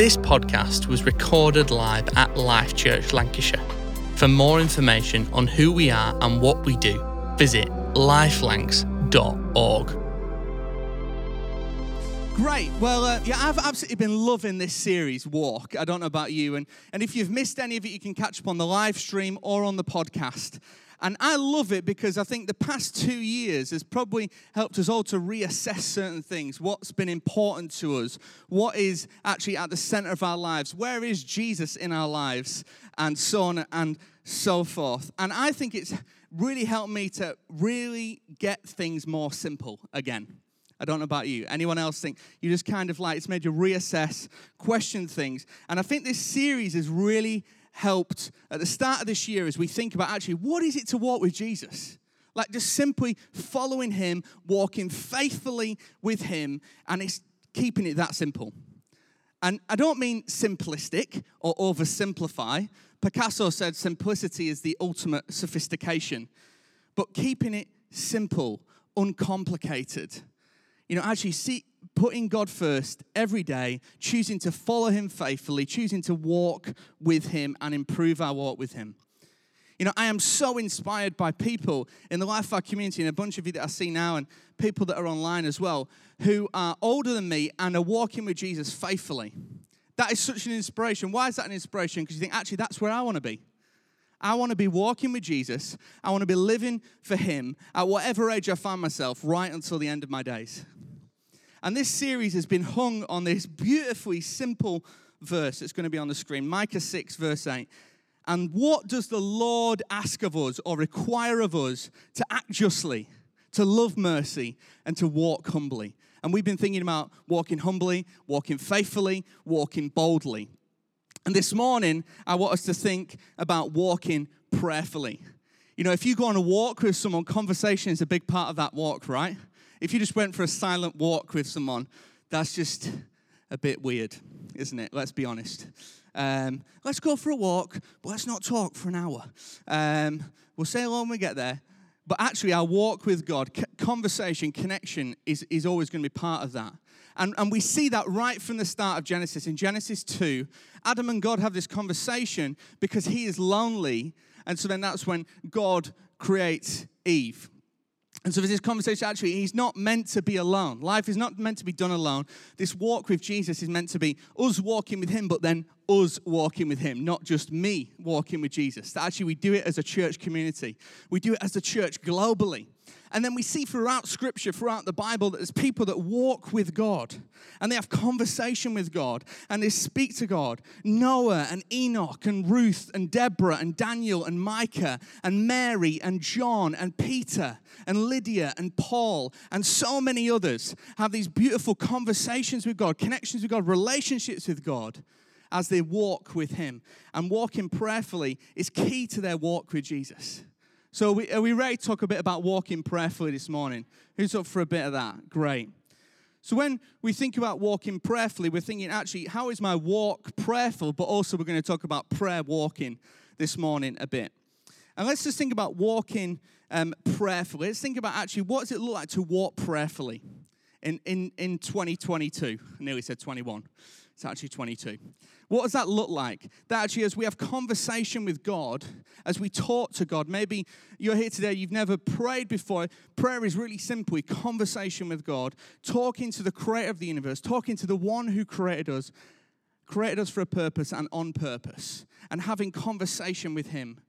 This podcast was recorded live at Life Church Lancashire. For more information on who we are and what we do, visit lifelancs.org. Great. Well, uh, yeah, I've absolutely been loving this series, Walk. I don't know about you. And, and if you've missed any of it, you can catch up on the live stream or on the podcast. And I love it because I think the past two years has probably helped us all to reassess certain things. What's been important to us? What is actually at the center of our lives? Where is Jesus in our lives? And so on and so forth. And I think it's really helped me to really get things more simple again. I don't know about you. Anyone else think you just kind of like it's made you reassess, question things. And I think this series has really helped at the start of this year as we think about actually what is it to walk with Jesus? Like just simply following him, walking faithfully with him, and it's keeping it that simple. And I don't mean simplistic or oversimplify. Picasso said simplicity is the ultimate sophistication, but keeping it simple, uncomplicated. You know, actually see, putting God first every day, choosing to follow Him faithfully, choosing to walk with Him and improve our walk with Him. You know, I am so inspired by people in the Life of our community and a bunch of you that I see now and people that are online as well who are older than me and are walking with Jesus faithfully. That is such an inspiration. Why is that an inspiration? Because you think, actually, that's where I want to be. I want to be walking with Jesus. I want to be living for Him at whatever age I find myself right until the end of my days. And this series has been hung on this beautifully simple verse that's going to be on the screen Micah 6, verse 8. And what does the Lord ask of us or require of us to act justly, to love mercy, and to walk humbly? And we've been thinking about walking humbly, walking faithfully, walking boldly. And this morning, I want us to think about walking prayerfully. You know, if you go on a walk with someone, conversation is a big part of that walk, right? If you just went for a silent walk with someone, that's just a bit weird, isn't it? Let's be honest. Um, let's go for a walk, but let's not talk for an hour. Um, we'll say hello when we get there. But actually, our walk with God, conversation, connection is, is always going to be part of that. And, and we see that right from the start of Genesis. In Genesis 2, Adam and God have this conversation because he is lonely. And so then that's when God creates Eve. And so, for this conversation, actually, he's not meant to be alone. Life is not meant to be done alone. This walk with Jesus is meant to be us walking with him, but then us walking with him, not just me walking with Jesus. Actually, we do it as a church community, we do it as a church globally. And then we see throughout Scripture, throughout the Bible, that there's people that walk with God and they have conversation with God and they speak to God. Noah and Enoch and Ruth and Deborah and Daniel and Micah and Mary and John and Peter and Lydia and Paul and so many others have these beautiful conversations with God, connections with God, relationships with God as they walk with Him. And walking prayerfully is key to their walk with Jesus. So, we, are we ready to talk a bit about walking prayerfully this morning? Who's up for a bit of that? Great. So, when we think about walking prayerfully, we're thinking actually, how is my walk prayerful? But also, we're going to talk about prayer walking this morning a bit. And let's just think about walking um, prayerfully. Let's think about actually what does it look like to walk prayerfully in, in, in 2022? I nearly said 21. It's actually 22. What does that look like? That actually, as we have conversation with God, as we talk to God, maybe you're here today, you've never prayed before. Prayer is really simply conversation with God, talking to the creator of the universe, talking to the one who created us, created us for a purpose and on purpose, and having conversation with Him.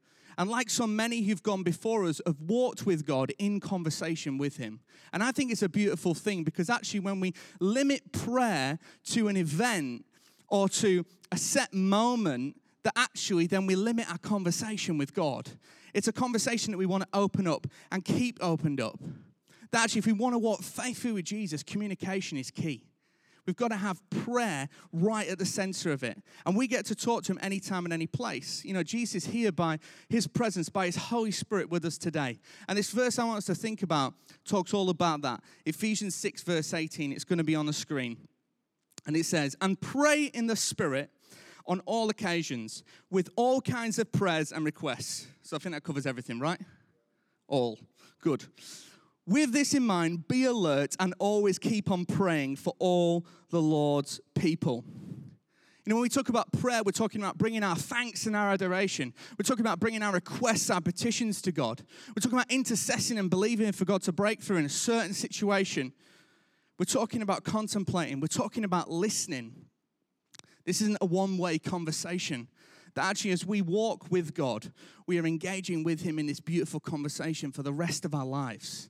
And like so many who've gone before us, have walked with God in conversation with Him. And I think it's a beautiful thing because actually, when we limit prayer to an event or to a set moment that actually then we limit our conversation with God. It's a conversation that we want to open up and keep opened up. That actually, if we want to walk faithfully with Jesus, communication is key. We've got to have prayer right at the center of it. And we get to talk to him anytime and any place. You know, Jesus here by his presence, by his Holy Spirit with us today. And this verse I want us to think about talks all about that. Ephesians 6, verse 18, it's going to be on the screen. And it says, And pray in the Spirit on all occasions with all kinds of prayers and requests. So I think that covers everything, right? All. Good. With this in mind, be alert and always keep on praying for all the Lord's people. You know, when we talk about prayer, we're talking about bringing our thanks and our adoration. We're talking about bringing our requests, our petitions to God. We're talking about intercessing and believing for God to break through in a certain situation. We're talking about contemplating. We're talking about listening. This isn't a one way conversation. That actually, as we walk with God, we are engaging with Him in this beautiful conversation for the rest of our lives.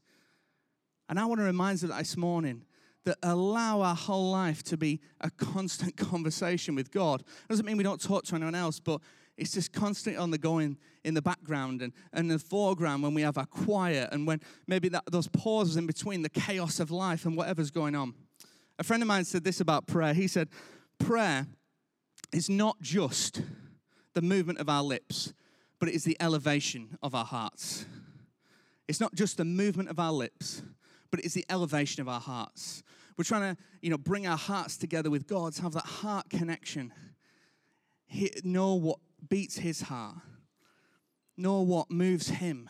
And I want to remind you this morning that allow our whole life to be a constant conversation with God. It doesn't mean we don't talk to anyone else, but it's just constantly on the going in the background and, and in the foreground when we have our quiet and when maybe that, those pauses in between the chaos of life and whatever's going on. A friend of mine said this about prayer. He said, Prayer is not just the movement of our lips, but it is the elevation of our hearts. It's not just the movement of our lips, but it is the elevation of our hearts. We're trying to, you know, bring our hearts together with God to have that heart connection. He, know what beats his heart, know what moves him,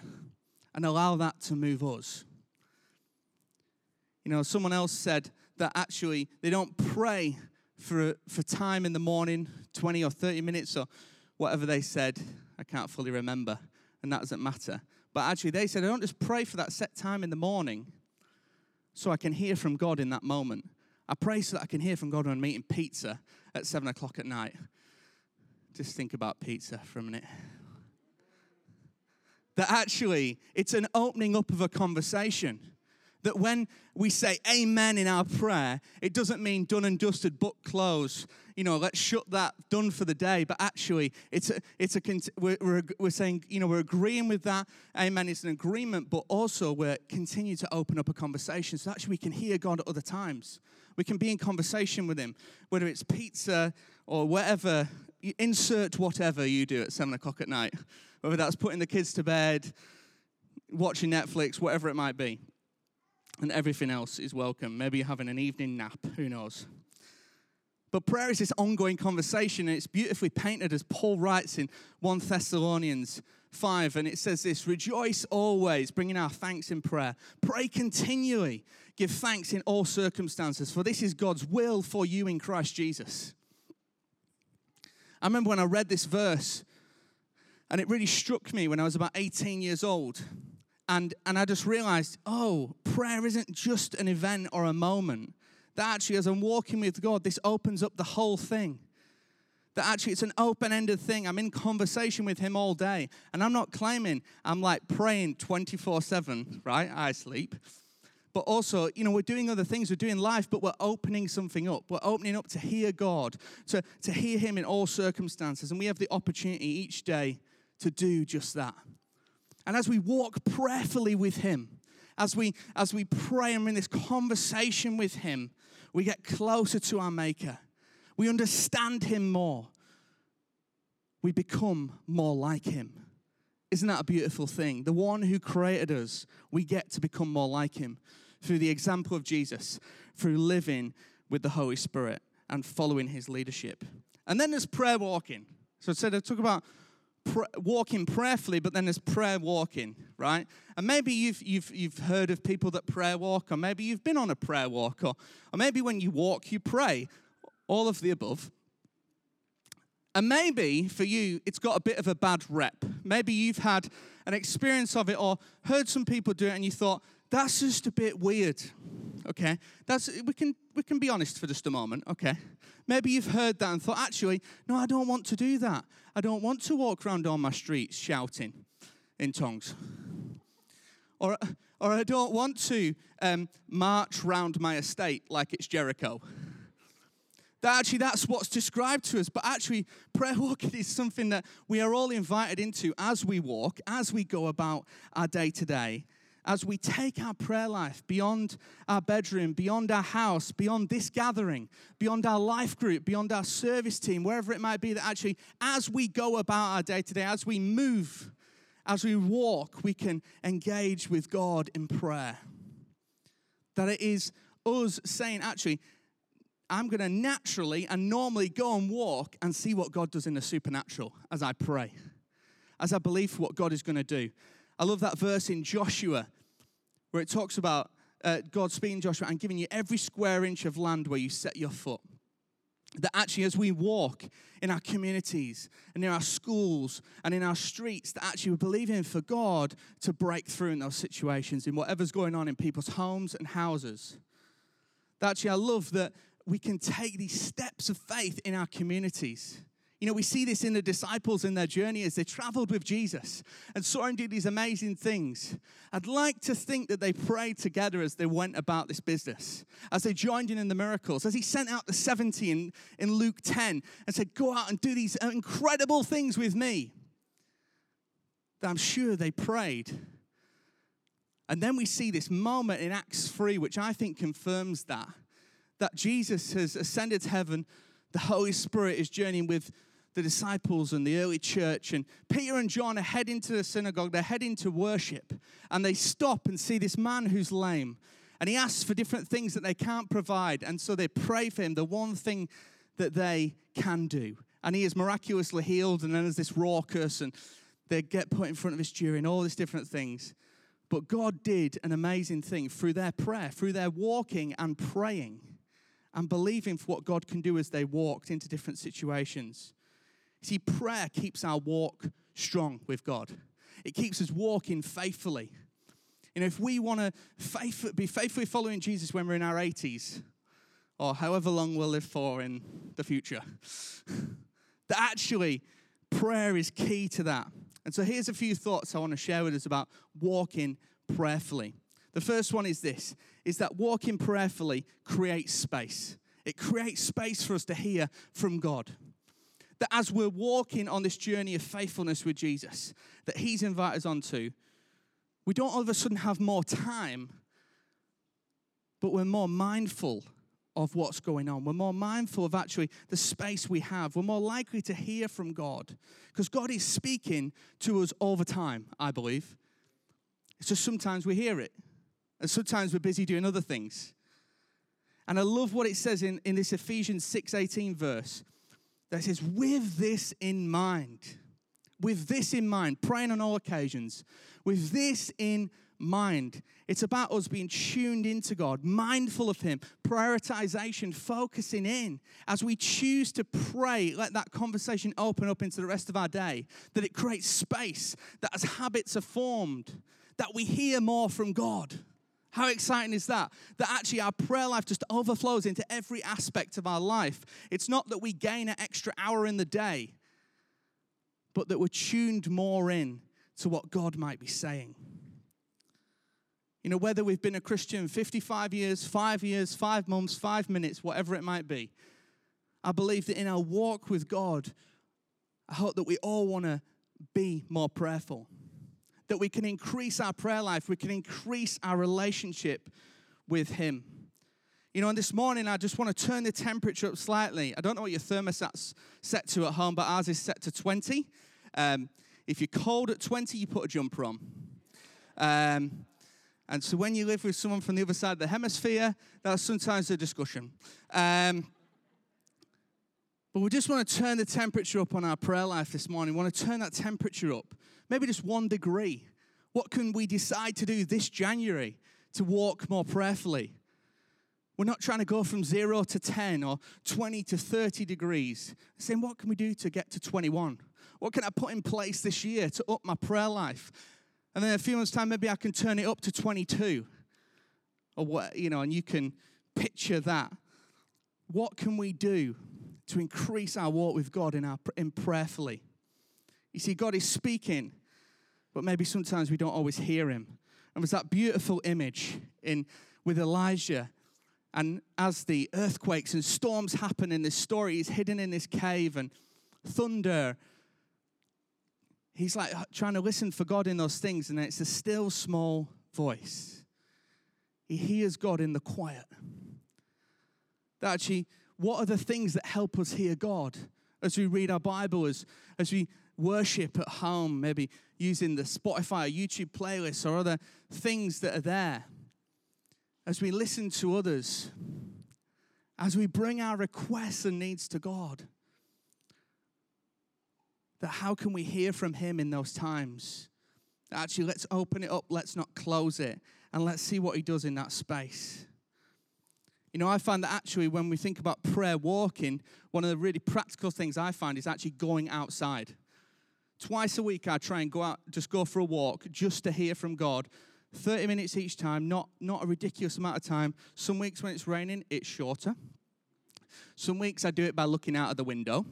and allow that to move us. You know, someone else said that actually they don't pray for, for time in the morning, 20 or 30 minutes or whatever they said. I can't fully remember, and that doesn't matter. But actually, they said, I don't just pray for that set time in the morning so I can hear from God in that moment. I pray so that I can hear from God when I'm eating pizza at seven o'clock at night. Just think about pizza for a minute. That actually, it's an opening up of a conversation. That when we say amen in our prayer, it doesn't mean done and dusted, book closed. You know, let's shut that, done for the day. But actually, it's a, it's a, we're, we're, saying, you know, we're agreeing with that. Amen. It's an agreement, but also we're continuing to open up a conversation so actually we can hear God at other times. We can be in conversation with Him, whether it's pizza or whatever, insert whatever you do at seven o'clock at night, whether that's putting the kids to bed, watching Netflix, whatever it might be and everything else is welcome. Maybe you're having an evening nap, who knows? But prayer is this ongoing conversation, and it's beautifully painted as Paul writes in 1 Thessalonians 5, and it says this Rejoice always, bringing our thanks in prayer. Pray continually, give thanks in all circumstances, for this is God's will for you in Christ Jesus. I remember when I read this verse, and it really struck me when I was about 18 years old. And, and I just realized, oh, prayer isn't just an event or a moment. That actually, as I'm walking with God, this opens up the whole thing. That actually, it's an open ended thing. I'm in conversation with Him all day. And I'm not claiming I'm like praying 24 7, right? I sleep. But also, you know, we're doing other things, we're doing life, but we're opening something up. We're opening up to hear God, to, to hear Him in all circumstances. And we have the opportunity each day to do just that. And as we walk prayerfully with Him, as we, as we pray and we're in this conversation with Him, we get closer to our Maker. We understand Him more. We become more like Him. Isn't that a beautiful thing? The one who created us, we get to become more like Him through the example of Jesus, through living with the Holy Spirit and following His leadership. And then there's prayer walking. So I said I talk about pr- walking prayerfully, but then there's prayer walking, right? And maybe you've, you've, you've heard of people that prayer walk, or maybe you've been on a prayer walk, or, or maybe when you walk, you pray. All of the above. And maybe for you, it's got a bit of a bad rep. Maybe you've had an experience of it or heard some people do it and you thought, that's just a bit weird. Okay? That's we can we can be honest for just a moment, okay? Maybe you've heard that and thought, actually, no, I don't want to do that. I don't want to walk around on my streets shouting in tongues. Or, or I don't want to um, march round my estate like it's Jericho. That actually, that's what's described to us. But actually, prayer walking is something that we are all invited into as we walk, as we go about our day to day as we take our prayer life beyond our bedroom, beyond our house, beyond this gathering, beyond our life group, beyond our service team, wherever it might be, that actually, as we go about our day to day, as we move, as we walk, we can engage with God in prayer. That it is us saying, actually, I'm going to naturally and normally go and walk and see what God does in the supernatural as I pray, as I believe what God is going to do. I love that verse in Joshua where it talks about uh, God speaking Joshua and giving you every square inch of land where you set your foot. that actually as we walk in our communities and in our schools and in our streets that actually we're believing for god to break through in those situations in whatever's going on in people's homes and houses that actually i love that we can take these steps of faith in our communities you know, we see this in the disciples in their journey as they traveled with Jesus and saw him do these amazing things. I'd like to think that they prayed together as they went about this business, as they joined in in the miracles, as he sent out the 70 in, in Luke 10 and said, Go out and do these incredible things with me. That I'm sure they prayed. And then we see this moment in Acts 3, which I think confirms that, that Jesus has ascended to heaven, the Holy Spirit is journeying with the disciples and the early church. And Peter and John are heading to the synagogue, they're heading to worship. And they stop and see this man who's lame. And he asks for different things that they can't provide. And so they pray for him, the one thing that they can do. And he is miraculously healed. And then there's this raucous, and they get put in front of his jury and all these different things. But God did an amazing thing through their prayer, through their walking and praying and believing for what God can do as they walked into different situations. See, prayer keeps our walk strong with God. It keeps us walking faithfully. You know, if we want to faith, be faithfully following Jesus when we're in our 80s, or however long we'll live for in the future, that actually prayer is key to that. And so here's a few thoughts I want to share with us about walking prayerfully. The first one is this is that walking prayerfully creates space. It creates space for us to hear from God that as we're walking on this journey of faithfulness with Jesus that He's invited us onto, we don't all of a sudden have more time, but we're more mindful of what's going on. We're more mindful of actually the space we have. We're more likely to hear from God because God is speaking to us all the time, I believe. It's just sometimes we hear it, and sometimes we're busy doing other things. And I love what it says in, in this Ephesians 6:18 verse that says, with this in mind, with this in mind, praying on all occasions, with this in mind. It's about us being tuned into God, mindful of Him, prioritization, focusing in. As we choose to pray, let that conversation open up into the rest of our day, that it creates space, that as habits are formed, that we hear more from God. How exciting is that? That actually our prayer life just overflows into every aspect of our life. It's not that we gain an extra hour in the day, but that we're tuned more in to what God might be saying. You know, whether we've been a Christian 55 years, five years, five months, five minutes, whatever it might be, I believe that in our walk with God, I hope that we all want to be more prayerful that we can increase our prayer life, we can increase our relationship with Him. You know, and this morning I just want to turn the temperature up slightly. I don't know what your thermostat's set to at home, but ours is set to 20. Um, if you're cold at 20, you put a jumper on. Um, and so when you live with someone from the other side of the hemisphere, that's sometimes a discussion. Um, but we just want to turn the temperature up on our prayer life this morning. We want to turn that temperature up maybe just one degree. What can we decide to do this January to walk more prayerfully? We're not trying to go from zero to 10 or 20 to 30 degrees. saying, what can we do to get to 21? What can I put in place this year to up my prayer life? And then a few months' time, maybe I can turn it up to 22. Or what, you know, and you can picture that. What can we do to increase our walk with God in, our, in prayerfully? You see, God is speaking but maybe sometimes we don't always hear him. And was that beautiful image in with Elijah. And as the earthquakes and storms happen in this story, he's hidden in this cave and thunder. He's like trying to listen for God in those things, and it's a still small voice. He hears God in the quiet. That actually, what are the things that help us hear God as we read our Bible, as, as we worship at home, maybe using the Spotify or YouTube playlists or other things that are there, as we listen to others, as we bring our requests and needs to God, that how can we hear from Him in those times? Actually, let's open it up, let's not close it, and let's see what He does in that space. You know, I find that actually when we think about prayer walking, one of the really practical things I find is actually going outside. Twice a week, I try and go out, just go for a walk, just to hear from God. 30 minutes each time, not, not a ridiculous amount of time. Some weeks when it's raining, it's shorter. Some weeks I do it by looking out of the window.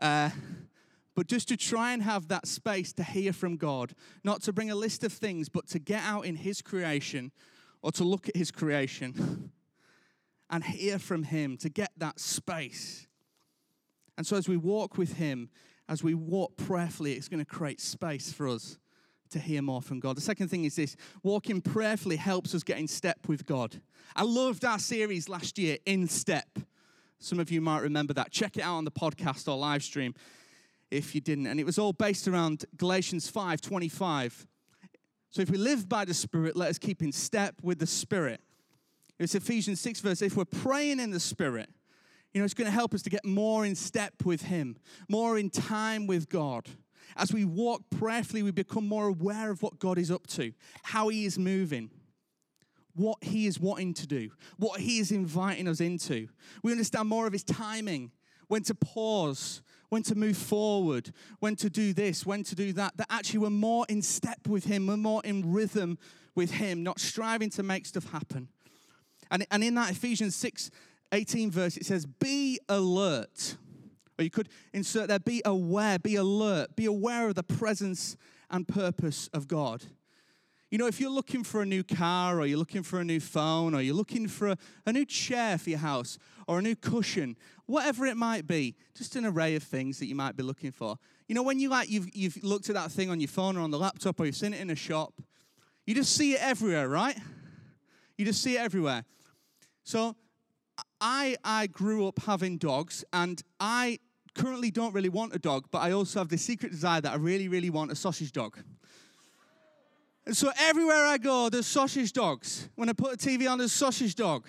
Uh, but just to try and have that space to hear from God, not to bring a list of things, but to get out in His creation or to look at His creation and hear from Him, to get that space. And so as we walk with Him, as we walk prayerfully, it's going to create space for us to hear more from God. The second thing is this walking prayerfully helps us get in step with God. I loved our series last year, In Step. Some of you might remember that. Check it out on the podcast or live stream if you didn't. And it was all based around Galatians 5 25. So if we live by the Spirit, let us keep in step with the Spirit. It's Ephesians 6 verse. If we're praying in the Spirit, you know, it's going to help us to get more in step with Him, more in time with God. As we walk prayerfully, we become more aware of what God is up to, how He is moving, what He is wanting to do, what He is inviting us into. We understand more of His timing, when to pause, when to move forward, when to do this, when to do that. That actually we're more in step with Him, we're more in rhythm with Him, not striving to make stuff happen. And, and in that Ephesians 6 18 verse, it says, Be alert. Or you could insert there, be aware, be alert, be aware of the presence and purpose of God. You know, if you're looking for a new car, or you're looking for a new phone, or you're looking for a, a, new chair for your house, or a new cushion, whatever it might be, just an array of things that you might be looking for. You know, when you like you've you've looked at that thing on your phone or on the laptop, or you've seen it in a shop, you just see it everywhere, right? You just see it everywhere. So I I grew up having dogs, and I currently don't really want a dog, but I also have this secret desire that I really, really want a sausage dog. And so everywhere I go, there's sausage dogs. When I put a TV on, there's sausage dog.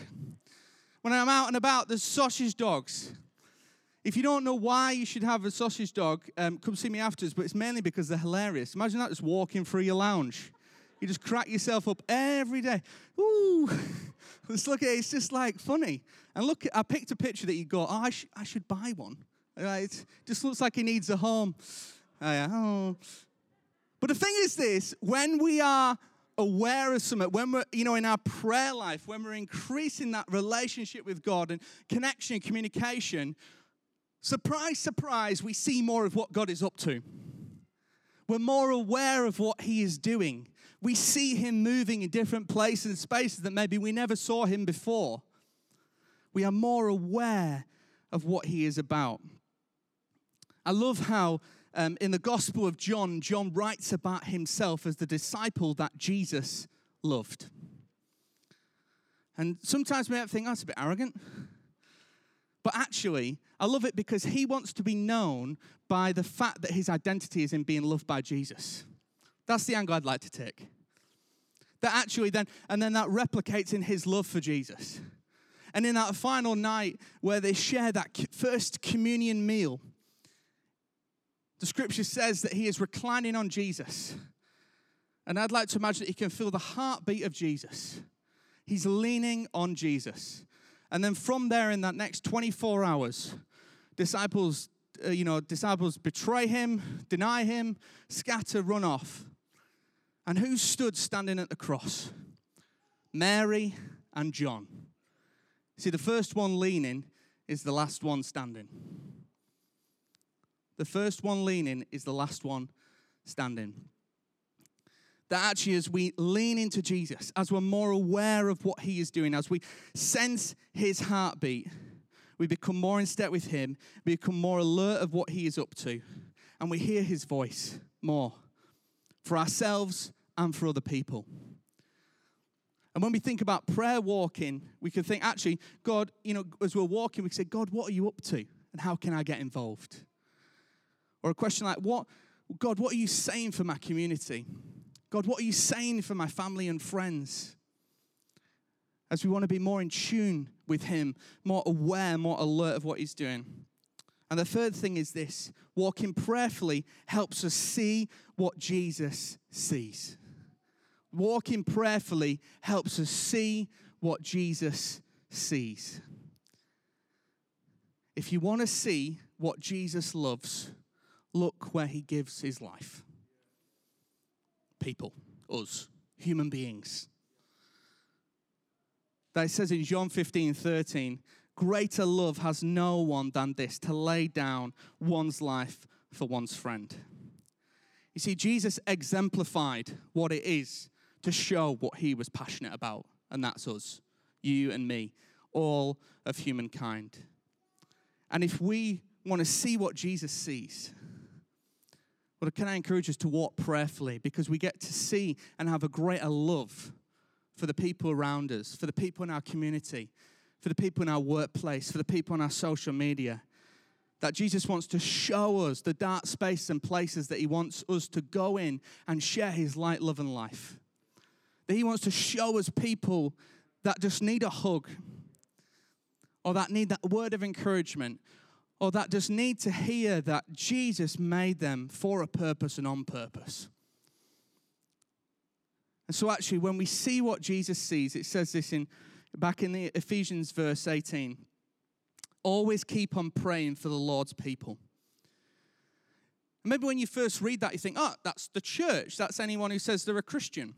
When I'm out and about, there's sausage dogs. If you don't know why you should have a sausage dog, um, come see me afterwards, but it's mainly because they're hilarious. Imagine that just walking through your lounge. You just crack yourself up every day. Ooh, let's look at it. It's just like funny. And look, I picked a picture that you go, oh, I, sh- I should buy one. It just looks like he needs a home. Oh, oh, but the thing is this when we are aware of something, when we're, you know, in our prayer life, when we're increasing that relationship with God and connection and communication, surprise, surprise, we see more of what God is up to. We're more aware of what He is doing. We see Him moving in different places and spaces that maybe we never saw Him before. We are more aware of what He is about. I love how um, in the Gospel of John, John writes about himself as the disciple that Jesus loved. And sometimes we might think, that's a bit arrogant. But actually, I love it because he wants to be known by the fact that his identity is in being loved by Jesus. That's the angle I'd like to take. That actually then, and then that replicates in his love for Jesus. And in that final night where they share that first communion meal, the scripture says that he is reclining on Jesus. And I'd like to imagine that he can feel the heartbeat of Jesus. He's leaning on Jesus. And then from there, in that next 24 hours, disciples, uh, you know, disciples betray him, deny him, scatter, run off. And who stood standing at the cross? Mary and John. See, the first one leaning is the last one standing. The first one leaning is the last one standing. That actually, as we lean into Jesus, as we're more aware of what He is doing, as we sense His heartbeat, we become more in step with Him, we become more alert of what He is up to, and we hear His voice more for ourselves and for other people. And when we think about prayer walking, we can think, actually, God, you know, as we're walking, we can say, God, what are you up to? And how can I get involved? Or a question like, what, God, what are you saying for my community? God, what are you saying for my family and friends? As we want to be more in tune with Him, more aware, more alert of what He's doing. And the third thing is this walking prayerfully helps us see what Jesus sees. Walking prayerfully helps us see what Jesus sees. If you want to see what Jesus loves, look where he gives his life. People, us, human beings. That it says in John 15 13, greater love has no one than this to lay down one's life for one's friend. You see, Jesus exemplified what it is to show what he was passionate about, and that's us, you and me, all of humankind. And if we want to see what Jesus sees, well, can I encourage us to walk prayerfully because we get to see and have a greater love for the people around us, for the people in our community, for the people in our workplace, for the people on our social media. That Jesus wants to show us the dark spaces and places that He wants us to go in and share His light, love, and life. That He wants to show us people that just need a hug, or that need that word of encouragement, or that just need to hear that Jesus made them for a purpose and on purpose. And so, actually, when we see what Jesus sees, it says this in back in the Ephesians verse 18 always keep on praying for the Lord's people. Maybe when you first read that, you think, oh, that's the church. That's anyone who says they're a Christian.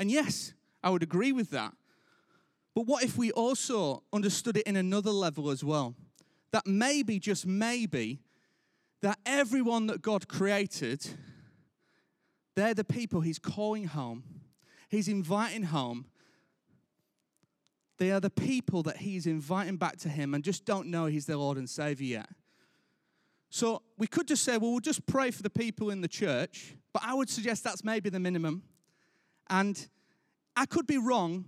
And yes, I would agree with that. But what if we also understood it in another level as well? That maybe, just maybe, that everyone that God created, they're the people He's calling home He's inviting home. They are the people that He's inviting back to Him and just don't know He's their Lord and Savior yet. So we could just say, well, we'll just pray for the people in the church, but I would suggest that's maybe the minimum. And I could be wrong,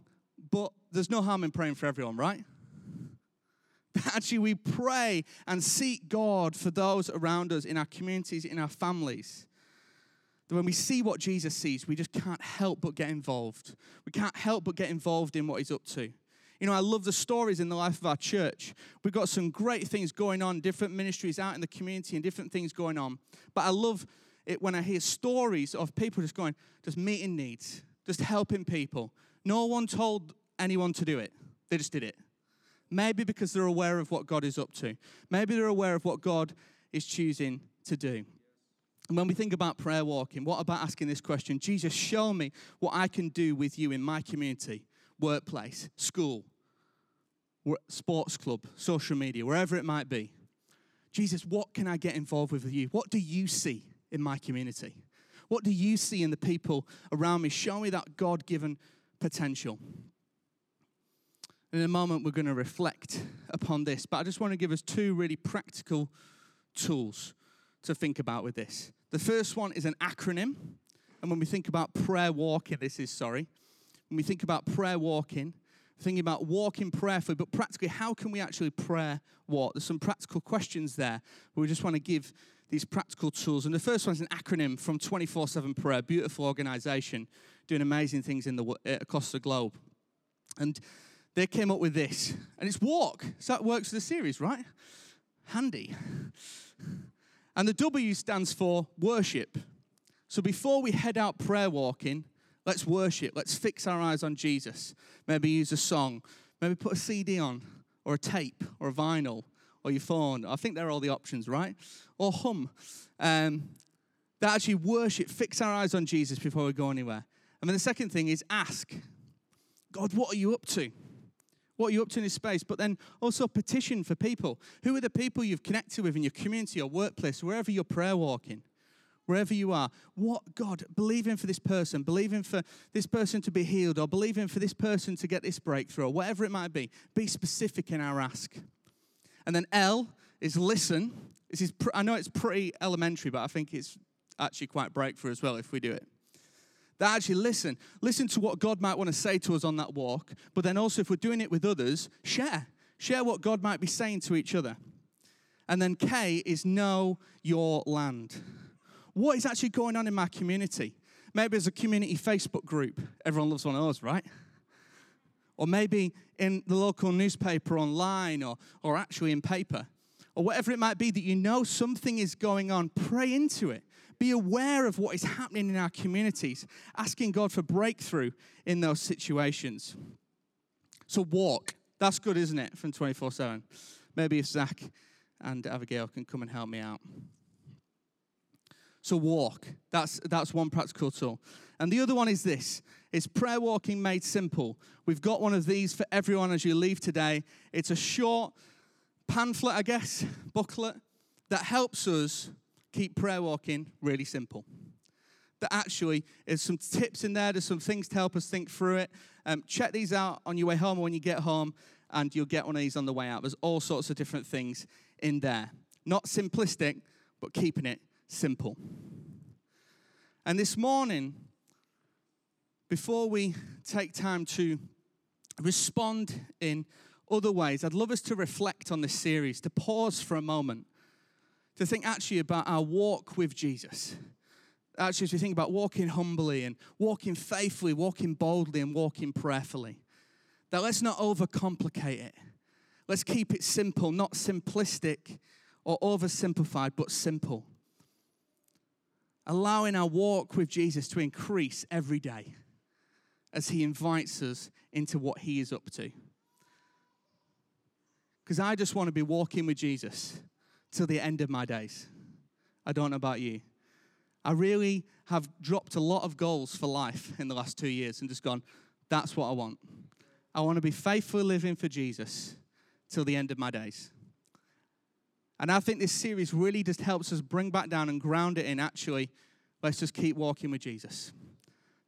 but there's no harm in praying for everyone, right? Actually, we pray and seek God for those around us in our communities, in our families that when we see what Jesus sees, we just can't help but get involved. We can't help but get involved in what he's up to. You know, I love the stories in the life of our church. We've got some great things going on, different ministries out in the community and different things going on. But I love it when I hear stories of people just going, just meeting needs, just helping people. No one told anyone to do it, they just did it. Maybe because they're aware of what God is up to. Maybe they're aware of what God is choosing to do. And when we think about prayer walking, what about asking this question Jesus, show me what I can do with you in my community, workplace, school, sports club, social media, wherever it might be. Jesus, what can I get involved with you? What do you see in my community? What do you see in the people around me? Show me that God given potential. In a moment, we're going to reflect upon this, but I just want to give us two really practical tools to think about with this. The first one is an acronym. And when we think about prayer walking, this is sorry, when we think about prayer walking, thinking about walking prayerfully, but practically, how can we actually prayer walk? There's some practical questions there. We just want to give these practical tools. And the first one is an acronym from 24 7 Prayer, beautiful organization doing amazing things in the, uh, across the globe. And they came up with this, and it's walk. So that works for the series, right? Handy. And the W stands for worship. So before we head out prayer walking, let's worship. Let's fix our eyes on Jesus. Maybe use a song. Maybe put a CD on, or a tape, or a vinyl, or your phone. I think they're all the options, right? Or hum. Um, that actually worship, fix our eyes on Jesus before we go anywhere. And then the second thing is ask God, what are you up to? what are you up to in this space, but then also petition for people. Who are the people you've connected with in your community or workplace, wherever you're prayer walking, wherever you are? What, God, believing for this person, believing for this person to be healed, or believing for this person to get this breakthrough, or whatever it might be. Be specific in our ask. And then L is listen. This is pr- I know it's pretty elementary, but I think it's actually quite breakthrough as well if we do it. That actually listen. Listen to what God might want to say to us on that walk, but then also if we're doing it with others, share. Share what God might be saying to each other. And then K is know your land. What is actually going on in my community? Maybe as a community Facebook group. Everyone loves one of those, right? Or maybe in the local newspaper online or, or actually in paper. Or whatever it might be that you know something is going on, pray into it. Be aware of what is happening in our communities, asking God for breakthrough in those situations. So, walk. That's good, isn't it? From 24 7. Maybe if Zach and Abigail can come and help me out. So walk. That's that's one practical tool. And the other one is this. It's prayer walking made simple. We've got one of these for everyone as you leave today. It's a short pamphlet, I guess, booklet that helps us keep prayer walking really simple. That actually is some tips in there, there's some things to help us think through it. Um, check these out on your way home or when you get home, and you'll get one of these on the way out. There's all sorts of different things in there. Not simplistic, but keeping it simple. And this morning, before we take time to respond in other ways, I'd love us to reflect on this series, to pause for a moment, to think actually about our walk with Jesus. Actually, as we think about walking humbly and walking faithfully, walking boldly, and walking prayerfully, that let's not overcomplicate it. Let's keep it simple, not simplistic or oversimplified, but simple allowing our walk with Jesus to increase every day as He invites us into what He is up to. Because I just want to be walking with Jesus till the end of my days. I don't know about you. I really have dropped a lot of goals for life in the last two years and just gone, that's what I want. I want to be faithfully living for Jesus till the end of my days. And I think this series really just helps us bring back down and ground it in actually, let's just keep walking with Jesus.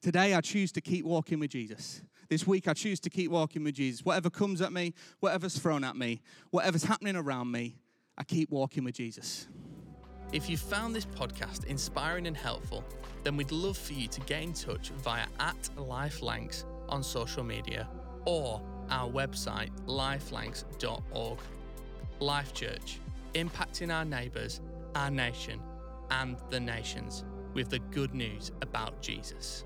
Today, I choose to keep walking with Jesus. This week, I choose to keep walking with Jesus. Whatever comes at me, whatever's thrown at me, whatever's happening around me, I keep walking with Jesus. If you found this podcast inspiring and helpful, then we'd love for you to get in touch via at lifelancs on social media or our website lifelancs.org. Life Church impacting our neighbours, our nation, and the nations with the good news about Jesus.